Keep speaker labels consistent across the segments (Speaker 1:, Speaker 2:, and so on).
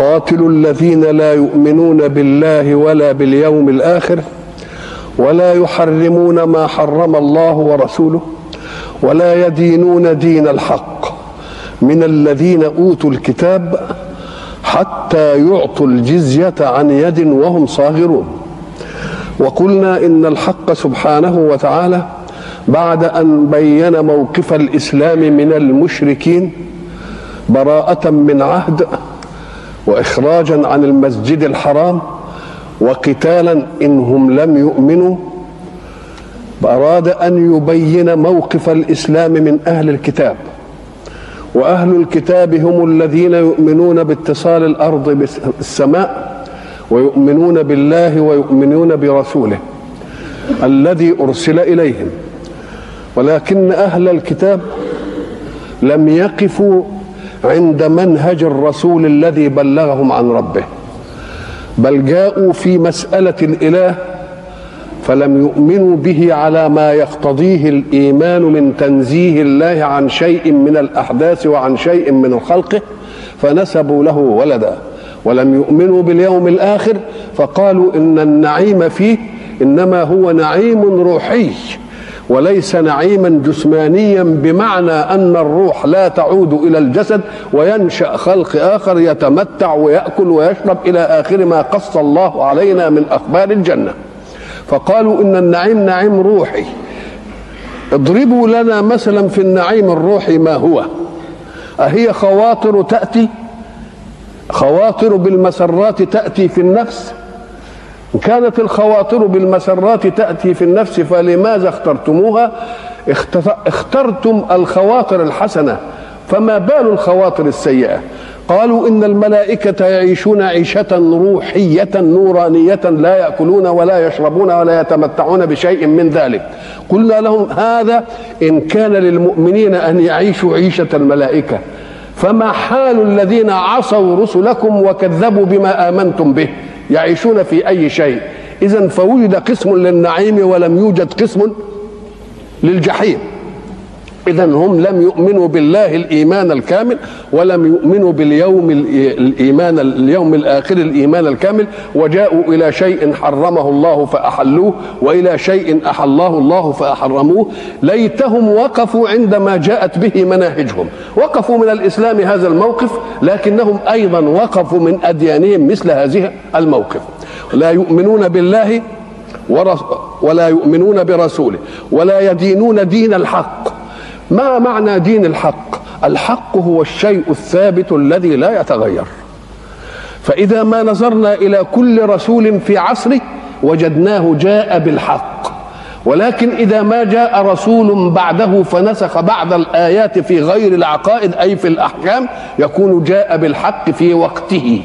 Speaker 1: قاتلوا الذين لا يؤمنون بالله ولا باليوم الآخر ولا يحرمون ما حرم الله ورسوله ولا يدينون دين الحق من الذين أوتوا الكتاب حتى يعطوا الجزية عن يد وهم صاغرون. وقلنا إن الحق سبحانه وتعالى بعد أن بين موقف الإسلام من المشركين براءة من عهد واخراجا عن المسجد الحرام وقتالا إنهم لم يؤمنوا أراد أن يبين موقف الإسلام من أهل الكتاب. وأهل الكتاب هم الذين يؤمنون باتصال الأرض بالسماء ويؤمنون بالله ويؤمنون برسوله الذي أرسل إليهم. ولكن أهل الكتاب لم يقفوا عند منهج الرسول الذي بلغهم عن ربه. بل جاءوا في مسألة الإله فلم يؤمنوا به على ما يقتضيه الإيمان من تنزيه الله عن شيء من الأحداث وعن شيء من خلقه فنسبوا له ولدا. ولم يؤمنوا باليوم الآخر فقالوا إن النعيم فيه إنما هو نعيم روحي. وليس نعيما جسمانيا بمعنى أن الروح لا تعود إلى الجسد وينشأ خلق آخر يتمتع ويأكل ويشرب إلى آخر ما قص الله علينا من أخبار الجنة. فقالوا إن النعيم نعيم روحي. اضربوا لنا مثلا في النعيم الروحي ما هو. أهي خواطر تأتي؟ خواطر بالمسرات تأتي في النفس؟ إن كانت الخواطر بالمسرات تأتي في النفس فلماذا اخترتموها؟ اخترتم الخواطر الحسنة. فما بال الخواطر السيئة؟ قالوا إن الملائكة يعيشون عيشة روحية نورانية لا يأكلون ولا يشربون ولا يتمتعون بشيء من ذلك. قلنا لهم هذا إن كان للمؤمنين أن يعيشوا عيشة الملائكة. فما حال الذين عصوا رسلكم وكذبوا بما آمنتم به؟ يعيشون في أي شيء. اذا فوجد قسم للنعيم ولم يوجد قسم للجحيم. إذا هم لم يؤمنوا بالله الإيمان الكامل ولم يؤمنوا باليوم الإيمان اليوم الآخر الإيمان الكامل وجاءوا إلى شيء حرمه الله فأحلوه وإلى شيء أحله الله فأحرموه. ليتهم وقفوا عندما جاءت به مناهجهم. وقفوا من الإسلام هذا الموقف لكنهم أيضا وقفوا من أديانهم مثل هذه الموقف. لا يؤمنون بالله ولا يؤمنون برسوله ولا يدينون دين الحق. ما معنى دين الحق؟ الحق هو الشيء الثابت الذي لا يتغير. فإذا ما نظرنا إلى كل رسول في عصره وجدناه جاء بالحق. ولكن إذا ما جاء رسول بعده فنسخ بعض الآيات في غير العقائد أي في الأحكام يكون جاء بالحق في وقته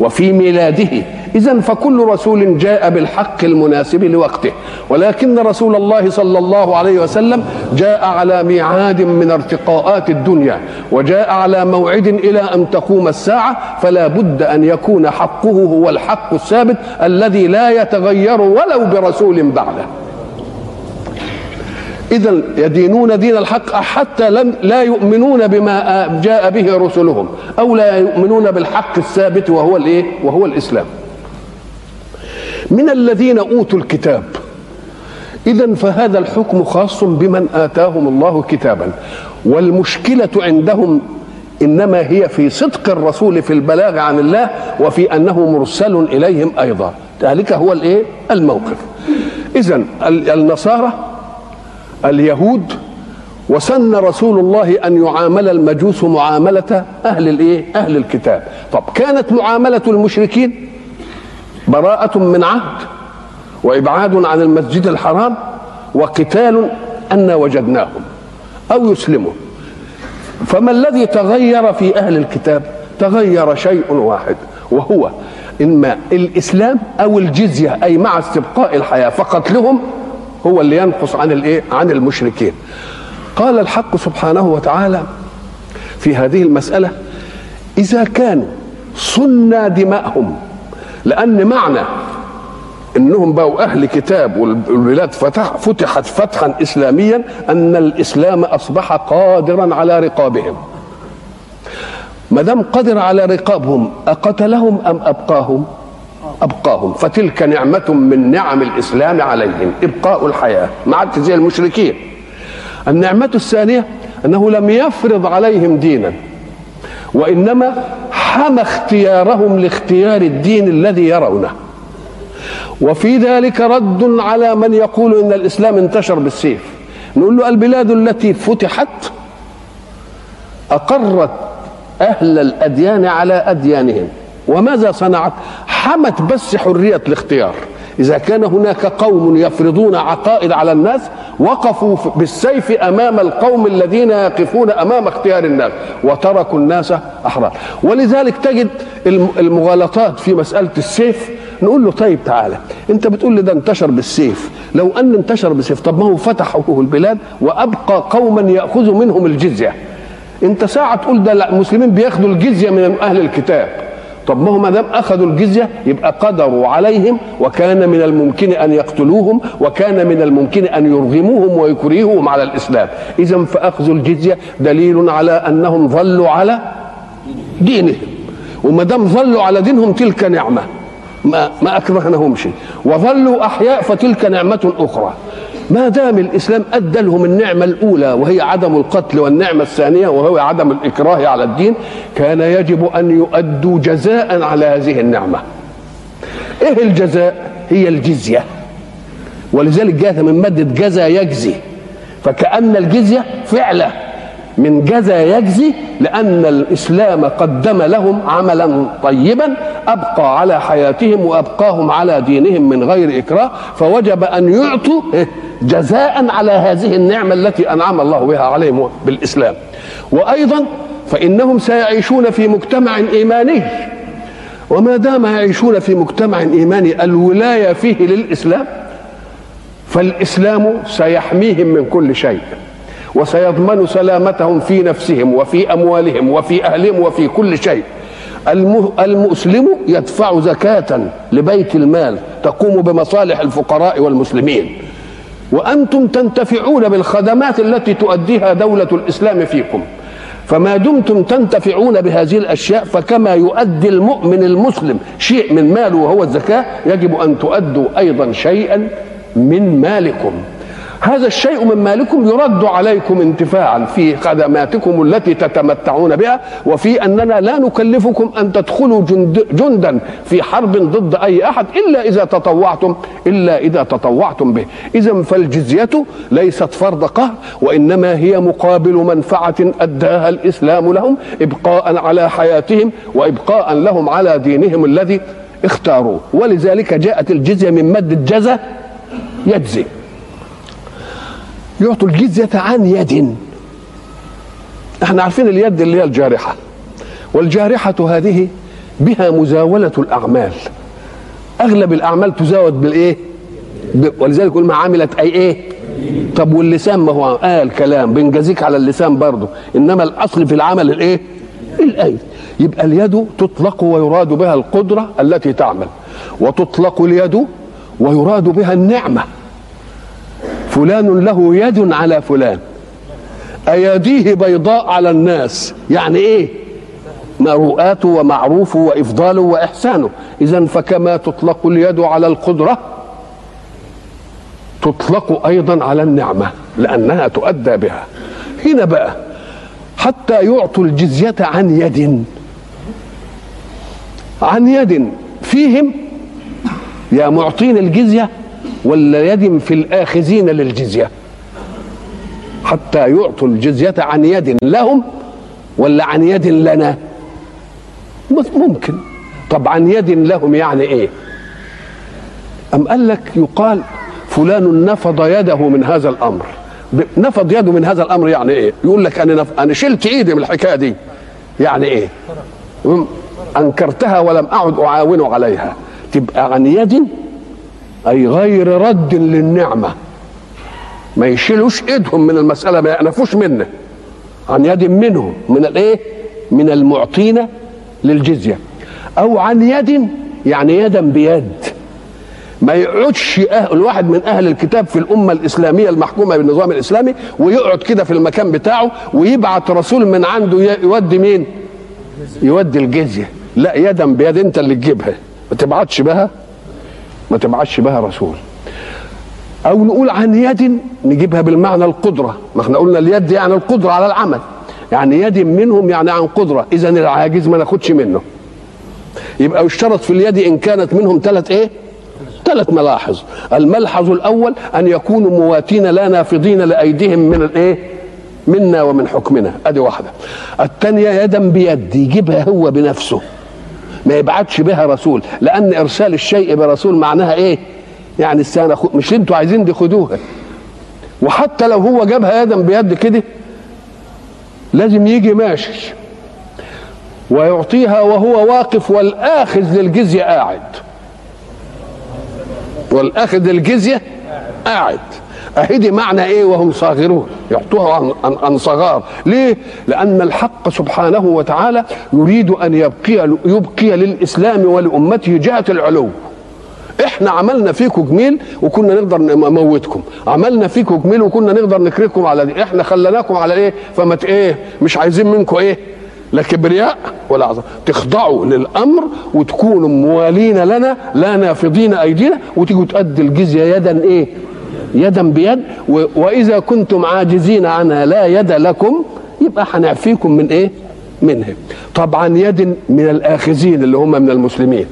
Speaker 1: وفي ميلاده. إذا فكل رسول جاء بالحق المناسب لوقته ولكن رسول الله صلى الله عليه وسلم جاء على ميعاد من ارتقاءات الدنيا وجاء على موعد إلى أن تقوم الساعة فلا بد أن يكون حقه هو الحق الثابت الذي لا يتغير ولو برسول بعده إذا يدينون دين الحق حتى لم لا يؤمنون بما جاء به رسلهم أو لا يؤمنون بالحق الثابت وهو الإيه؟ وهو الإسلام. من الذين أوتوا الكتاب إذا فهذا الحكم خاص بمن آتاهم الله كتابا والمشكلة عندهم إنما هي في صدق الرسول في البلاغ عن الله وفي أنه مرسل إليهم أيضا ذلك هو الإيه؟ الموقف إذا النصارى اليهود وسن رسول الله أن يعامل المجوس معاملة أهل الإيه؟ أهل الكتاب. طب كانت معاملة المشركين براءة من عهد وإبعاد عن المسجد الحرام وقتال ان وجدناهم أو يسلموا. فما الذي تغير في أهل الكتاب؟ تغير شيء واحد وهو إما الإسلام أو الجزية أي مع استبقاء الحياة فقتلهم هو اللي ينقص عن الإيه؟ عن المشركين قال الحق سبحانه وتعالى في هذه المسألة إذا كانوا صنى دماءهم لأن معنى إنهم بقوا أهل كتاب والبلاد فتح فتحت فتحا اسلاميا أن الإسلام أصبح قادرا على رقابهم. ما دام قدر على رقابهم أقتلهم أم أبقاهم؟ أبقاهم. فتلك نعمة من نعم الإسلام عليهم إبقاء الحياة. ما عادش زي المشركين. النعمة الثانية أنه لم يفرض عليهم دينا. وإنما حمى اختيارهم لاختيار الدين الذي يرونه. وفي ذلك رد على من يقول إن الإسلام انتشر بالسيف. نقول له البلاد التي فتحت أقرت أهل الأديان على أديانهم. وماذا صنعت؟ حمت بس حرية الاختيار. إذا كان هناك قوم يفرضون عقائد على الناس وقفوا بالسيف أمام القوم الذين يقفون أمام اختيار الناس وتركوا الناس أحرار. ولذلك تجد المغالطات في مسألة السيف. نقول له طيب تعالى أنت بتقول لي ده انتشر بالسيف. لو أن انتشر بالسيف طب ما هو فتحوا البلاد وأبقى قوما يأخذ منهم الجزية. أنت ساعة تقول ده المسلمين بياخذوا الجزية من أهل الكتاب. طب ما هو ما دام أخذوا الجزية يبقى قدروا عليهم وكان من الممكن أن يقتلوهم وكان من الممكن أن يرغموهم ويكرهوهم على الإسلام. إذا فاخذ الجزية دليل على أنهم ظلوا على دينهم. وما دام ظلوا على دينهم تلك نعمة. ما ما اكرهناهمش وظلوا أحياء فتلك نعمة أخرى. ما دام الإسلام ادى لهم النعمه الأولى وهي عدم القتل والنعمة الثانية وهو عدم الإكراه على الدين كان يجب أن يؤدوا جزاء على هذه النعمة. إيه الجزاء؟ هي الجزية. ولذلك جاءت من مادة جزا يجزي. فكأن الجزية فعلة. من جزا يجزي لأن الإسلام قدم لهم عملا طيبا أبقى على حياتهم وأبقاهم على دينهم من غير إكراه فوجب أن يعطوا جزاء على هذه النعمة التي أنعم الله بها عليهم بالإسلام. وأيضا فإنهم سيعيشون في مجتمع إيماني. وما دام يعيشون في مجتمع إيماني الولاية فيه للإسلام فالإسلام سيحميهم من كل شيء. وسيضمن سلامتهم في نفسهم وفي أموالهم وفي أهلهم وفي كل شيء. المسلم يدفع زكاة لبيت المال تقوم بمصالح الفقراء والمسلمين. وأنتم تنتفعون بالخدمات التي تؤديها دولة الإسلام فيكم. فما دمتم تنتفعون بهذه الأشياء فكما يؤدي المؤمن المسلم شيء من ماله وهو الزكاة يجب أن تؤدوا أيضا شيئا من مالكم. هذا الشيء من مالكم يرد عليكم انتفاعا في خدماتكم التي تتمتعون بها وفي أننا لا نكلفكم أن تدخلوا جند جندا في حرب ضد أي أحد إلا إذا تطوعتم إلا إذا تطوعتم به. اذا فالجزية ليست فرض قهر وإنما هي مقابل منفعة أداها الإسلام لهم ابقاء على حياتهم وابقاء لهم على دينهم الذي اختاروه ولذلك جاءت الجزية من ماده جزى يجزي. يعطوا الجزية عن يد. إحنا عارفين اليد اللي هي الجارحة. والجارحة هذه بها مزاولة الأعمال. أغلب الأعمال تزاود بالإيه؟ ولذلك يقول ما عملت أي إيه؟ طب واللسان ما هو قال كلام بنجازيك على اللسان برضه إنما الأصل في العمل الإيه؟ الأيد. يبقى اليد تطلق ويراد بها القدرة التي تعمل. وتطلق اليد ويراد بها النعمة. فلان له يد على فلان. أيديه بيضاء على الناس. يعني إيه؟ مروءاته ومعروفه وإفضاله وإحسانه إذا فكما تطلق اليد على القدرة تطلق أيضا على النعمة لأنها تؤدى بها. هنا بقى حتى يعطوا الجزية عن يد. عن يد. فيهم يا معطين الجزية ولا يد في الآخذين للجزية. حتى يعطوا الجزية عن يد لهم ولا عن يد لنا. ممكن. طب عن يد لهم يعني إيه؟ أم قال لك يقال فلان نفض يده من هذا الأمر. نفض يده من هذا الأمر يعني إيه؟ يقول لك أنا, نف... أنا شلت إيدي من الحكاية دي. يعني إيه؟ أنكرتها ولم أعد اعاون عليها. تبقى عن يد أي غير رد للنعمة. ما يشيلوش إيدهم من المسألة ما يأنفوش منه. عن يد منهم من الإيه؟ من المعطين للجزية. أو عن يد يعني يدا بيد. ما يقعدش الواحد من أهل الكتاب في الأمة الإسلامية المحكومة بالنظام الإسلامي ويقعد كده في المكان بتاعه ويبعت رسول من عنده يودي مين؟ يودي الجزية. لا يدا بيد أنت اللي تجيبها. ما تبعتش بها. ما تبعتش بها رسول. أو نقول عن يد نجيبها بالمعنى القدرة. ما إحنا قلنا اليد يعني القدرة على العمل. يعني يد منهم يعني عن قدرة. اذا العاجز ما ناخدش منه. يبقى يشترط في اليد إن كانت منهم ثلاث إيه؟ ثلاث ملاحظ. الملحظ الأول أن يكونوا مواتين لا نافضين لأيديهم من الإيه؟ منا ومن حكمنا. أدي واحدة. الثانية يدا بيد. يجيبها هو بنفسه. ما يبعتش بها رسول لأن إرسال الشيء برسول معناها إيه؟ يعني السنة مش أنتوا عايزين دي خدوها. وحتى لو هو جابها يدا بيد كده لازم يجي ماشي. ويعطيها وهو واقف والآخذ للجزية قاعد. والآخذ للجزية قاعد. اهدي معنى إيه وهم صاغرون؟ يعطوها عن, صغار. ليه؟ لأن الحق سبحانه وتعالى يريد أن يبقي يبقي للإسلام ولأمته جهة العلو. إحنا عملنا فيكم جميل وكنا نقدر نموتكم. عملنا فيكم جميل وكنا نقدر نكرهكم على دي. إحنا خليناكم على إيه؟ فما إيه؟ مش عايزين منكم إيه؟ لا كبرياء ولا عظم. تخضعوا للأمر وتكونوا موالين لنا لا نافضين أيدينا وتيجوا تؤدي الجزية يدا إيه؟ يدا بيد. وإذا كنتم عاجزين عنها لا يد لكم يبقى هنعفيكم من إيه؟ منها طبعا يد من الآخذين اللي هم من المسلمين.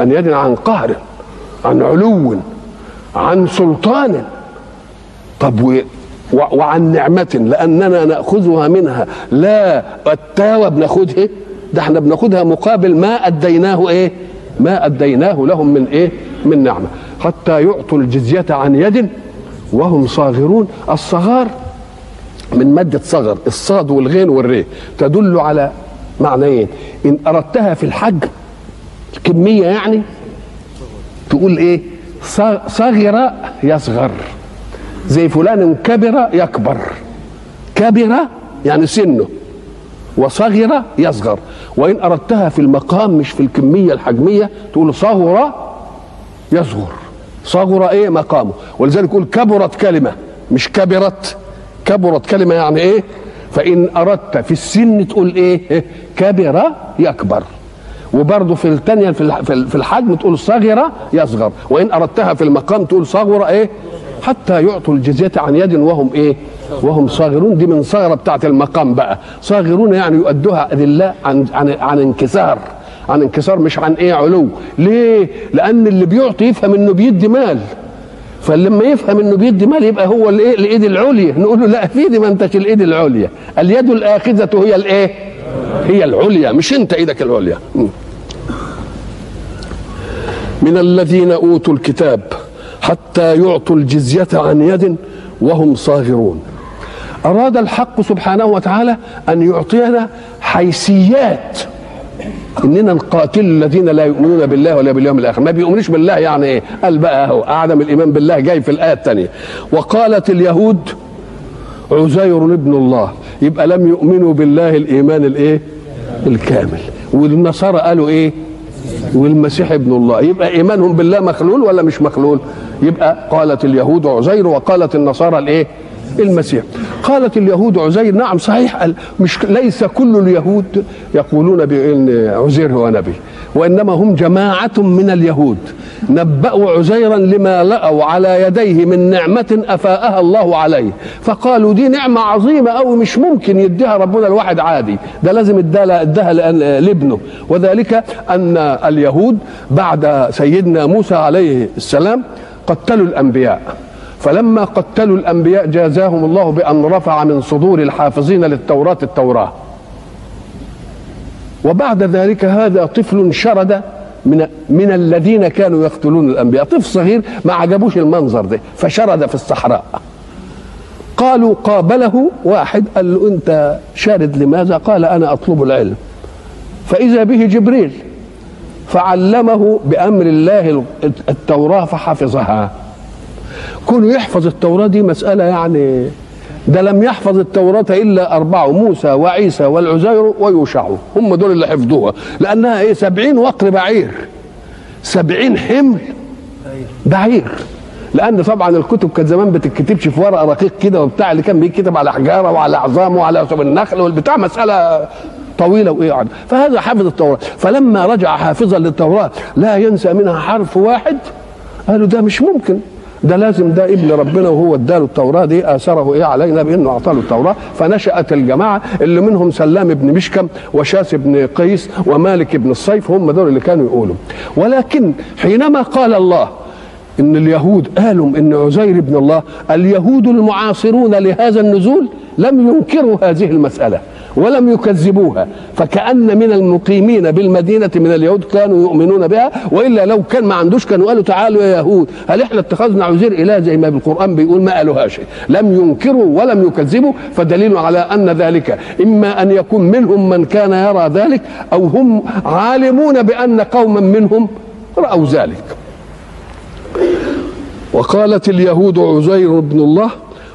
Speaker 1: أن يد عن قهر عن علو عن سلطان. طب و... وعن نعمة لأننا نأخذها منها. لا التاوى بناخدها ده إحنا بناخدها مقابل ما أديناه إيه؟ ما أديناه لهم من إيه؟ من نعمة. حتى يعطوا الجزية عن يد وهم صاغرون. الصغار من مادة صغر الصاد والغين والري تدل على معنيين. إن أردتها في الحج كمية يعني تقول إيه؟ صغر يصغر. زي فلان كبر يكبر. كبر يعني سنه وصغر يصغر. وإن أردتها في المقام مش في الكمية الحجمية تقول صغر يصغر. صغر إيه مقامه. ولذلك يقول كبرت كلمة مش كبرت. كبرت كلمة يعني إيه؟ فإن أردت في السن تقول إيه؟ كبر يكبر. وبرضه في الثانية في الحجم تقول صغر يصغر. وإن أردتها في المقام تقول صغر إيه؟ حتى يعطوا الجزية عن يد وهم إيه؟ وهم صاغرون. دي من صغرة بتاعت المقام بقى. صاغرون يعني يؤدوها أذلاء عن عن عن انكسار. عن انكسار مش عن إيه علو. ليه؟ لأن اللي بيعطي يفهم إنه بيدي مال. فلما يفهم إنه بيدي مال يبقى هو الإيه؟ الإيد العليا. نقول له لا في دي ما انتش الإيد العليا. اليد الآخذة هي الإيه؟ هي العليا مش أنت إيدك العليا. من الذين أوتوا الكتاب حتى يعطوا الجزية عن يد وهم صاغرون. أراد الحق سبحانه وتعالى أن يعطينا حيثيات إننا نقاتل الذين لا يؤمنون بالله ولا باليوم الآخر. ما بيؤمنوش بالله يعني إيه؟ قال بقى أهو عدم الإيمان بالله جاي في الآية الثانية. وقالت اليهود عزير ابن الله. يبقى لم يؤمنوا بالله الإيمان الإيه؟ الكامل. والنصارى قالوا إيه؟ والمسيح ابن الله. يبقى إيمانهم بالله مخلول ولا مش مخلول؟ يبقى قالت اليهود عزير وقالت النصارى الإيه؟ المسيح. قالت اليهود عزير نعم صحيح مش ليس كل اليهود يقولون بإن عزير هو نبي وإنما هم جماعة من اليهود. نبأوا عزيرا لما لقوا على يديه من نعمة أفاءها الله عليه. فقالوا دي نعمة عظيمة أو مش ممكن يديها ربنا الواحد عادي. ده لازم اداها لابنه. وذلك أن اليهود بعد سيدنا موسى عليه السلام قتلوا الأنبياء. فلما قتلوا الأنبياء جازاهم الله بأن رفع من صدور الحافظين للتوراة التوراة. وبعد ذلك هذا طفل شرد من من الذين كانوا يقتلون الأنبياء. طفل صغير ما عجبوش المنظر ده فشرد في الصحراء. قالوا قابله واحد قال له أنت شارد لماذا؟ قال أنا أطلب العلم. فإذا به جبريل فعلمه بأمر الله التوراة فحفظها. كونه يحفظ التوراة دي مسألة يعني ده لم يحفظ التوراة إلا أربعة موسى وعيسى والعزير ويوشع هم دول اللي حفظوها. لأنها إيه؟ سبعين وقر بعير. سبعين حمل بعير. لأن طبعا الكتب كانت زمان بتتكتبش في ورقة رقيق كده وبتاع اللي كان بيكتب على حجارة وعلى عظام وعلى النخل والبتاع مسألة طويلة وايه فهذا حافظ التوراة. فلما رجع حافظا للتوراة لا ينسى منها حرف واحد. قالوا ده مش ممكن. ده لازم ده ابن ربنا وهو اداله التوراة دي اثره إيه؟ علينا بأنه أعطاه التوراة. فنشأت الجماعة اللي منهم سلام بن مشكم وشاس بن قيس ومالك بن الصيف هم دول اللي كانوا يقولوا. ولكن حينما قال الله إن اليهود قالوا إن عزير بن الله اليهود المعاصرون لهذا النزول لم ينكروا هذه المسألة. ولم يكذبوها فكأن من المقيمين بالمدينة من اليهود كانوا يؤمنون بها وإلا لو كان ما عندوش كانوا قالوا تعالوا يا يهود هل إحنا اتخذنا عزير إله زي ما بالقرآن بيقول ما قالوها شيء؟ لم ينكروا ولم يكذبوا فدليل على أن ذلك إما أن يكون منهم من كان يرى ذلك أو هم عالمون بأن قوما منهم رأوا ذلك. وقالت اليهود عزير بن الله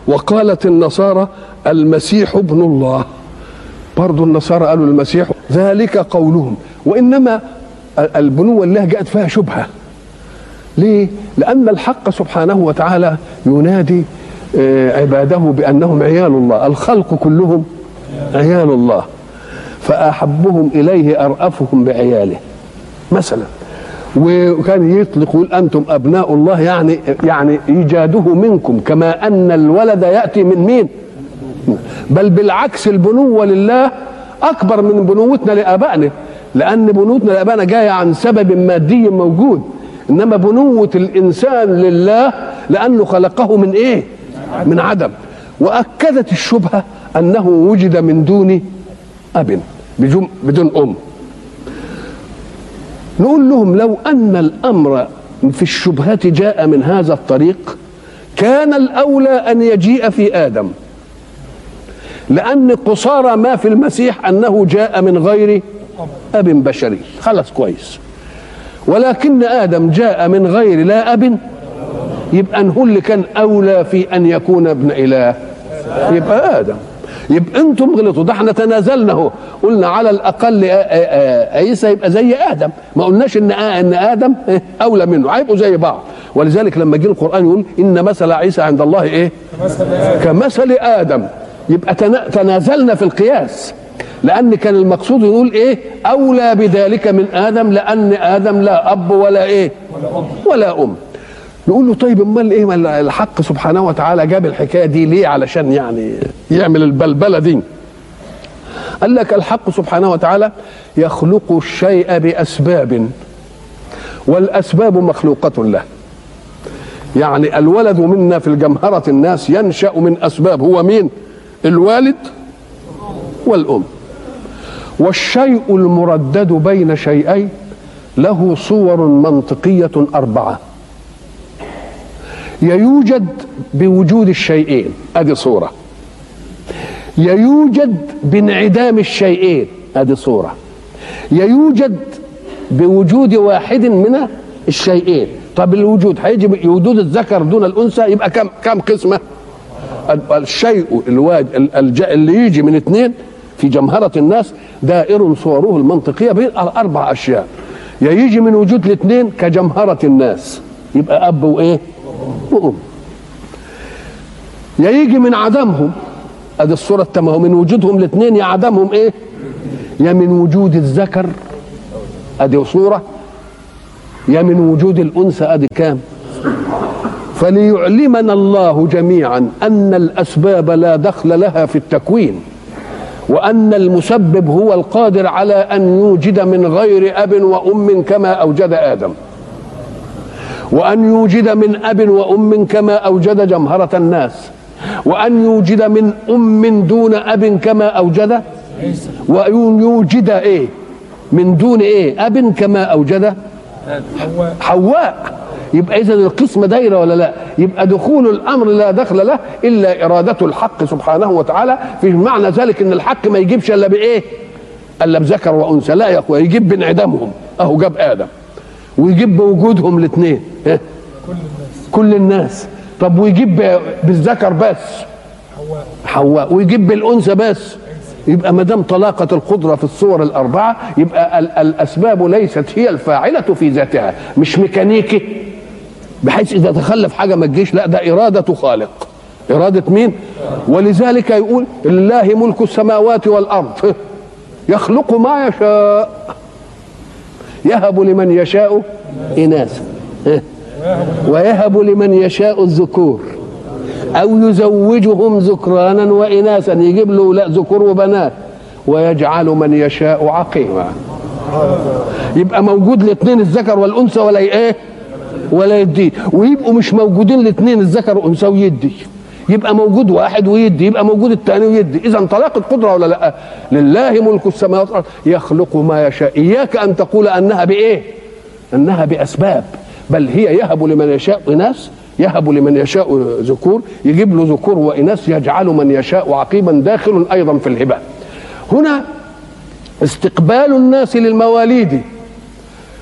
Speaker 1: وقالت النصارى المسيح ابن الله. برضو النصارى قالوا المسيح ذلك قولهم وإنما البنوة الله جاءت فيها شبهة ليه؟ لأن الحق سبحانه وتعالى ينادي عباده بأنهم عيال الله الخلق كلهم عيال الله فأحبهم إليه أرأفهم بعياله مثلا وكان يطلق يقول أنتم أبناء الله يعني يعني إيجاده منكم كما أن الولد يأتي من مين؟ بل بالعكس البنوة لله أكبر من بنوتنا لآبائنا. لأن بنوتنا لآبائنا جاية عن سبب مادي موجود. إنما بنوة الإنسان لله لأنه خلقه من إيه؟ من عدم. وأكدت الشبهة أنه وجد من دون أب بدون أم. نقول لهم لو أن الأمر في الشبهات جاء من هذا الطريق كان الأولى أن يجيء في آدم. لأن قصارى ما في المسيح أنه جاء من غير أب بشري. خلاص كويس. ولكن آدم جاء من غير لا أب. يبقى هو اللي كان أولى في أن يكون ابن إله. يبقى آدم. يبقى أنتم غلطوا. ده إحنا تنازلنا أهو. قلنا على الأقل عيسى يبقى زي آدم. ما قلناش إن إن آدم أولى منه. هيبقوا زي بعض. ولذلك لما جه القرآن يقول إن مثل عيسى عند الله إيه؟ كمثل آدم. يبقى تنازلنا في القياس. لأن كان المقصود يقول إيه؟ أولى بذلك من آدم لأن آدم لا أب ولا إيه؟ ولا أم. نقول له طيب أمال إيه؟ الحق سبحانه وتعالى جاب الحكاية دي ليه؟ علشان يعني يعمل البلبلة دي. قال لك الحق سبحانه وتعالى يخلق الشيء بأسباب والأسباب مخلوقة له. يعني الولد منا في الجمهرة الناس ينشأ من أسباب هو مين؟ الوالد والأم. والشيء المردد بين شيئين له صور منطقية أربعة. يوجد بوجود الشيئين. ادي صورة. يوجد بانعدام الشيئين. ادي صورة. يوجد بوجود واحد من الشيئين. طب الوجود هيجي وجود الذكر دون الأنثى؟ يبقى كم كم قسمة؟ الشيء الواج اللي يجي من اثنين في جمهرة الناس دائر صوره المنطقية بين أربع أشياء. يا يجي من وجود الاثنين كجمهرة الناس يبقى أب وإيه؟ وأم. يا يجي من عدمهم ادي الصورة التمام من وجودهم الاثنين يا عدمهم إيه؟ يا من وجود الذكر ادي صورة. يا من وجود الأنثى ادي كام؟ فليعلمنا الله جميعا أن الأسباب لا دخل لها في التكوين وأن المسبب هو القادر على أن يوجد من غير أب وأم كما أوجد آدم وأن يوجد من أب وأم كما أوجد جمهرة الناس وأن يوجد من أم دون أب كما أوجد وأن يوجد إيه؟ من دون إيه؟ أب كما أوجد حواء. يبقى إذا القسمة دايرة ولا لا؟ يبقى دخول الأمر لا دخل له إلا إرادة الحق سبحانه وتعالى. في معنى ذلك إن الحق ما يجيبش إلا بإيه؟ قال لك ذكر وأنثى. لا يا أخويا يجيب بانعدامهم أهو جاب آدم. ويجيب بوجودهم الاثنين. كل الناس. طب ويجيب بالذكر بس. حواء. ويجيب بالأنثى بس. يبقى ما دام طلاقة القدرة في الصور الأربعة يبقى ال- الأسباب ليست هي الفاعلة في ذاتها مش ميكانيكي. بحيث إذا تخلف حاجة ما تجيش لا ده إرادة خالق. إرادة مين؟ ولذلك يقول لله ملك السماوات والأرض. يخلق ما يشاء. يهب لمن يشاء إناثا. ويهب لمن يشاء الذكور. أو يزوجهم ذكرانا وإناثا. يجيب له لا ذكور وبنات. ويجعل من يشاء عقيما. يبقى موجود الاثنين الذكر والأنثى ولا إيه؟ ولا يدي. ويبقوا مش موجودين الاثنين الذكر والأنثى ويدي. يبقى موجود واحد ويدي يبقى موجود الثاني ويدي. إذا طلاق القدره ولا لأ؟ لله ملك السماوات والأرض. يخلق ما يشاء. إياك أن تقول أنها بإيه؟ أنها بأسباب. بل هي يهب لمن يشاء إناث يهب لمن يشاء ذكور يجيب له ذكور وإناث يجعل من يشاء عقيما داخل أيضا في الهبة. هنا استقبال الناس للمواليد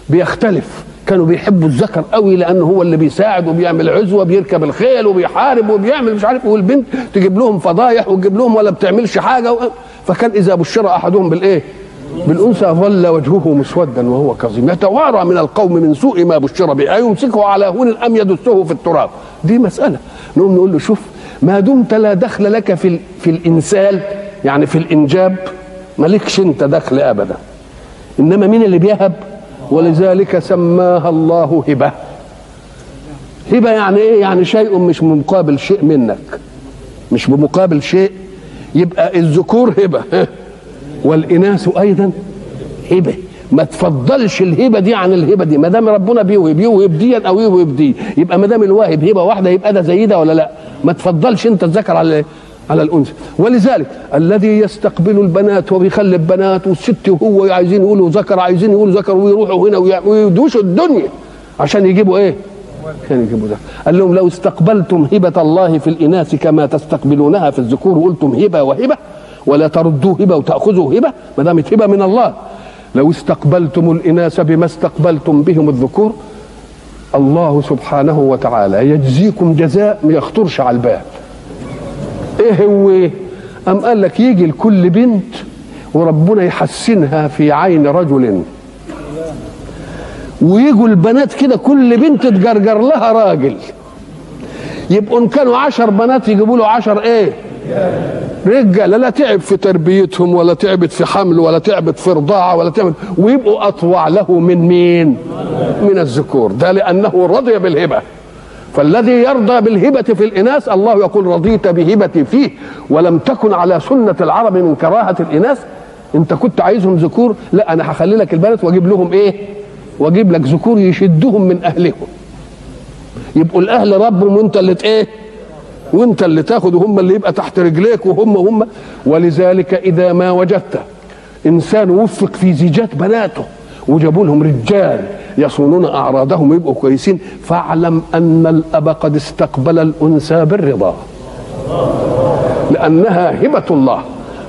Speaker 1: بيختلف. كانوا بيحبوا الذكر قوي لأنه هو اللي بيساعد وبيعمل عزوة بيركب الخيل وبيحارب وبيعمل مش عارف والبنت تجيب لهم فضايح وتجيب لهم ولا بتعملش حاجة و... فكان إذا بشر أحدهم بالإيه؟ بالأنثى ظل وجهه مسودا وهو كظيم. يتوارى من القوم من سوء ما بشر به. أيمسكه على هون أم يدسه في التراب؟ دي مسألة. نقوم نقول له شوف ما دمت لا دخل لك في. في الانسال يعني في الإنجاب مالكش أنت دخل ابدا. إنما مين اللي بيهب؟ ولذلك سماها الله هبة. هبة يعني إيه؟ يعني شيء مش مقابل شيء منك. مش بمقابل شيء. يبقى الذكور هبة. والإناث أيضا هبة. ما تفضلش الهبة دي عن الهبة دي. ما دام ربنا بيوهب يوهب دي أو يوهب دي. يبقى ما دام الواهب هبة واحدة يبقى ده زي ده ولا لا؟ ما تفضلش أنت الذكر على على الأنثى. ولذلك الذي يستقبل البنات وبيخلف بنات والست وهو عايزين يقولوا ذكر عايزين يقولوا ذكر ويروحوا هنا ويدوشوا الدنيا عشان يجيبوا إيه؟ عشان يجيبوا ده. قال لهم لو استقبلتم هبة الله في الإناث كما تستقبلونها في الذكور وقلتم هبة وهبة ولا تردوا هبة وتأخذوا هبة ما دامت هبة من الله. لو استقبلتم الإناث بما استقبلتم بهم الذكور الله سبحانه وتعالى يجزيكم جزاء ما يخطرش على البال. إيه هو؟ إيه أم قال لك يجي لكل بنت وربنا يحسنها في عين رجل. ويجوا البنات كده كل بنت تجرجر لها راجل. يبقوا إن كانوا عشر بنات يجيبوا له عشر إيه؟ رجالة. لا تعب في تربيتهم ولا تعبت في حمل ولا تعبت في رضاعة ولا تعبت. ويبقوا أطوع له من مين؟ من الذكور. ده لأنه رضي بالهبة. فالذي يرضى بالهبة في الإناث الله يقول رضيت بهبتي فيه ولم تكن على سنة العرب من كراهة الإناث. أنت كنت عايزهم ذكور لا أنا هخلي لك البنات وأجيب لهم إيه؟ وأجيب لك ذكور يشدهم من أهلهم. يبقوا الأهل ربهم وأنت اللي إيه؟ وأنت اللي تاخد وهم اللي يبقى تحت رجليك وهم هم ولذلك إذا ما وجدت إنسان وفق في زيجات بناته وجابوا لهم رجال يصونون أعراضهم ويبقوا كويسين. فاعلم أن الأب قد استقبل الأنثى بالرضا. لأنها هبة الله.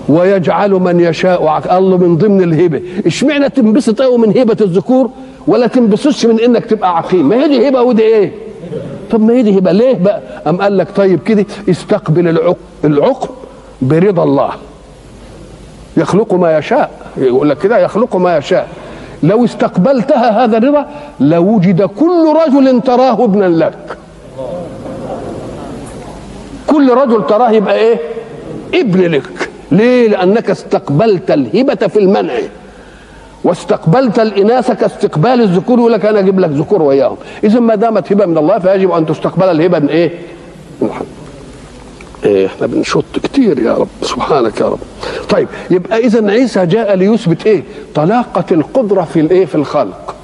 Speaker 1: ويجعل من يشاء عق- الله من ضمن الهبة. اشمعنى تنبسط قوي من هبة الذكور ولا تنبسطش من إنك تبقى عقيم؟ ما هي دي هبة ودي إيه؟ طب ما هي دي هبة ليه بقى؟ أم قال لك طيب كده استقبل العقم العقم برضا الله. يخلق ما يشاء. يقول لك كده يخلق ما يشاء. لو استقبلتها هذا الرضا لوجد كل رجل تراه ابنا لك. كل رجل تراه يبقى إيه؟ ابن لك. ليه؟ لأنك استقبلت الهبة في المنع. واستقبلت الإناث كاستقبال الذكور يقول لك أنا أجيب لك ذكور وياهم اذا ما دامت هبة من الله فيجب أن تستقبل الهبة من إيه؟ من. إيه إحنا بنشط كتير يا رب. سبحانك يا رب. طيب يبقى اذا عيسى جاء ليثبت إيه؟ طلاقة القدرة في الإيه؟ في الخلق.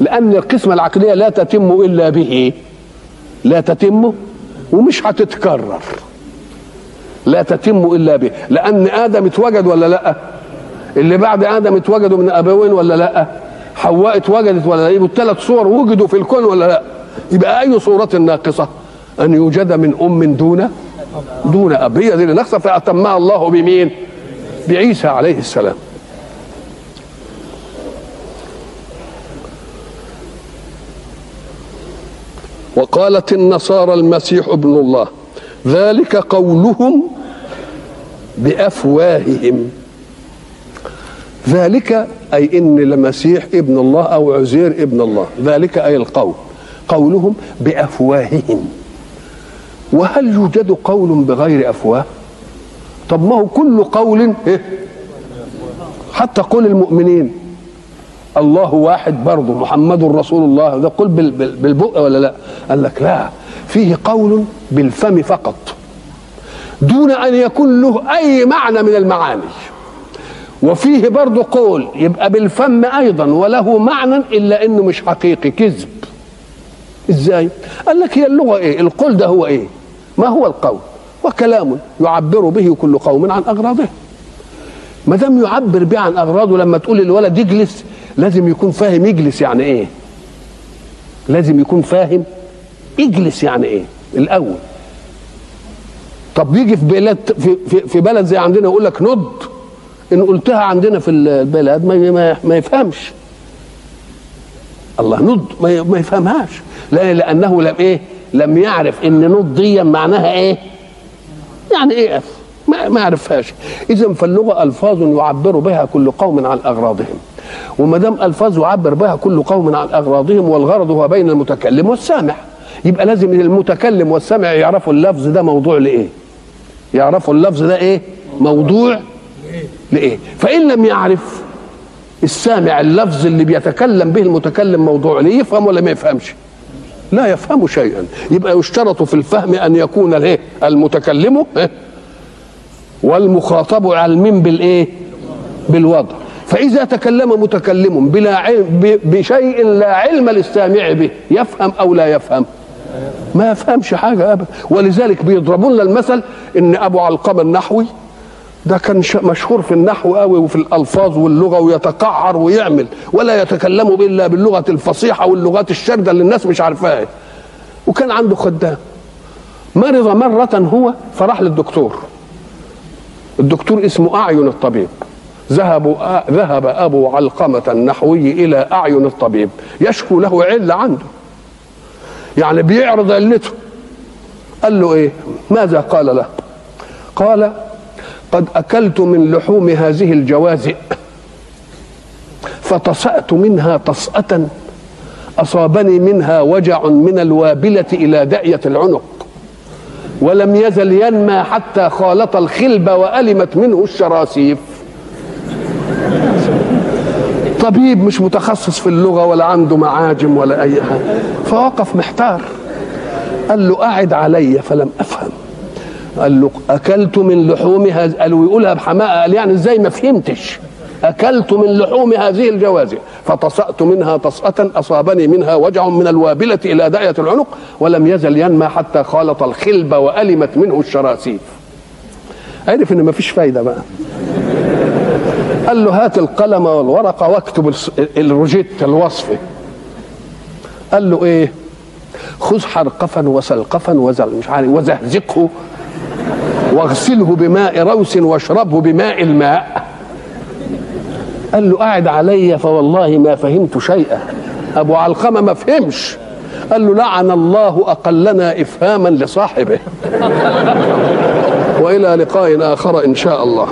Speaker 1: لأن القسمة العقلية لا تتم إلا به. لا تتم ومش هتتكرر. لا تتم إلا به. لأن آدم اتوجد ولا لأ؟ اللي بعد آدم اتوجدوا من أبوين ولا لأ؟ حواء اتوجدت ولا لأ؟ يبقوا الثلاث صور وجدوا في الكون ولا لأ؟ يبقى أي صورة ناقصة؟ أن يوجد من أم دون دون أب. هي دي اللي فأتمها الله بمين؟ بعيسى عليه السلام. وقالت النصارى المسيح ابن الله ذلك قولهم بأفواههم. ذلك أي إن المسيح ابن الله أو عزير ابن الله ذلك أي القول قولهم بأفواههم. وهل يوجد قول بغير أفواه؟ طب ما هو كل قول إيه؟ حتى قول المؤمنين الله واحد برضه محمد رسول الله ده قول بال- بال- بالبق ولا لا؟ قال لك لا فيه قول بالفم فقط دون أن يكون له أي معنى من المعاني وفيه برضه قول يبقى بالفم أيضا وله معنى إلا إنه مش حقيقي كذب. إزاي؟ قال لك هي اللغة إيه؟ القول ده هو إيه؟ ما هو القول؟ وكلام يعبر به كل قوم عن أغراضه. ما دام يعبر به عن أغراضه لما تقول للولد اجلس لازم يكون فاهم يجلس يعني إيه؟ لازم يكون فاهم اجلس يعني إيه؟ الأول. طب يجي في بلد في, في, بلد زي عندنا يقول لك نض إن قلتها عندنا في البلد ما ما, يفهمش. الله نض ما, ما يفهمهاش. لا لأنه لم إيه؟ لم يعرف إن نض دي معناها إيه؟ يعني إيه؟ أف ما ما يعرفهاش اذا فاللغة ألفاظ يعبر بها كل قوم عن أغراضهم. وما دام ألفاظ يعبر بها كل قوم عن أغراضهم والغرض هو بين المتكلم والسامع يبقى لازم المتكلم والسامع يعرفوا اللفظ ده موضوع لإيه؟ يعرفوا اللفظ ده إيه؟ موضوع لإيه؟ فإن لم يعرف السامع اللفظ اللي بيتكلم به المتكلم موضوع ليه يفهم ولا ما يفهمش؟ لا يفهم شيئا. يبقى يشترط في الفهم أن يكون الايه؟ المتكلم إيه؟ والمخاطب علم بالإيه؟ بالوضع. فإذا تكلم متكلم بلا علم بشيء لا علم للسامع به يفهم أو لا يفهم؟ ما يفهمش حاجة ابدا. ولذلك بيضربون المثل إن أبو علقمة النحوي ده كان مشهور في النحو قوي وفي الألفاظ واللغة ويتقعر ويعمل ولا يتكلم إلا باللغة الفصيحة واللغات الشاردة اللي الناس مش عارفاها. وكان عنده خدام مرض مرة هو فراح للدكتور. الدكتور اسمه أعين الطبيب. ذهب ذهب أبو علقمة النحوي إلى أعين الطبيب. يشكو له علة عنده. يعني بيعرض علته. قال له إيه؟ ماذا قال له؟ قال قد أكلت من لحوم هذه الجوازئ فطسأت منها طسأة أصابني منها وجع من الوابلة إلى دأية العنق ولم يزل ينمى حتى خالط الخلب وألمت منه الشراسيف. طبيب مش متخصص في اللغة ولا عنده معاجم ولا أي حاجة. فوقف محتار. قال له قاعد علي. فلم أفهم. قال له أكلت من لحوم هذه قال له يقولها بحماقة. قال يعني إزاي ما فهمتش؟ أكلت من لحوم هذه الجوازئ فطسأت منها طسأة أصابني منها وجع من الوابلة إلى داية العنق ولم يزل ينمى حتى خالط الخلب وألمت منه الشراسيف. عرف إن مفيش فايدة بقى. قال له هات القلم والورقة واكتب الروجيت الوصفي قال له إيه؟ خذ حرقفا وسلقفا وزل مش عارف وزهزقه واغسله بماء روس واشربه بماء الماء. قال له قاعد علي فوالله ما فهمت شيئا. أبو علقمة ما فهمش. قال له لعن الله أقلنا إفهاما لصاحبه. وإلى لقاء آخر إن شاء الله.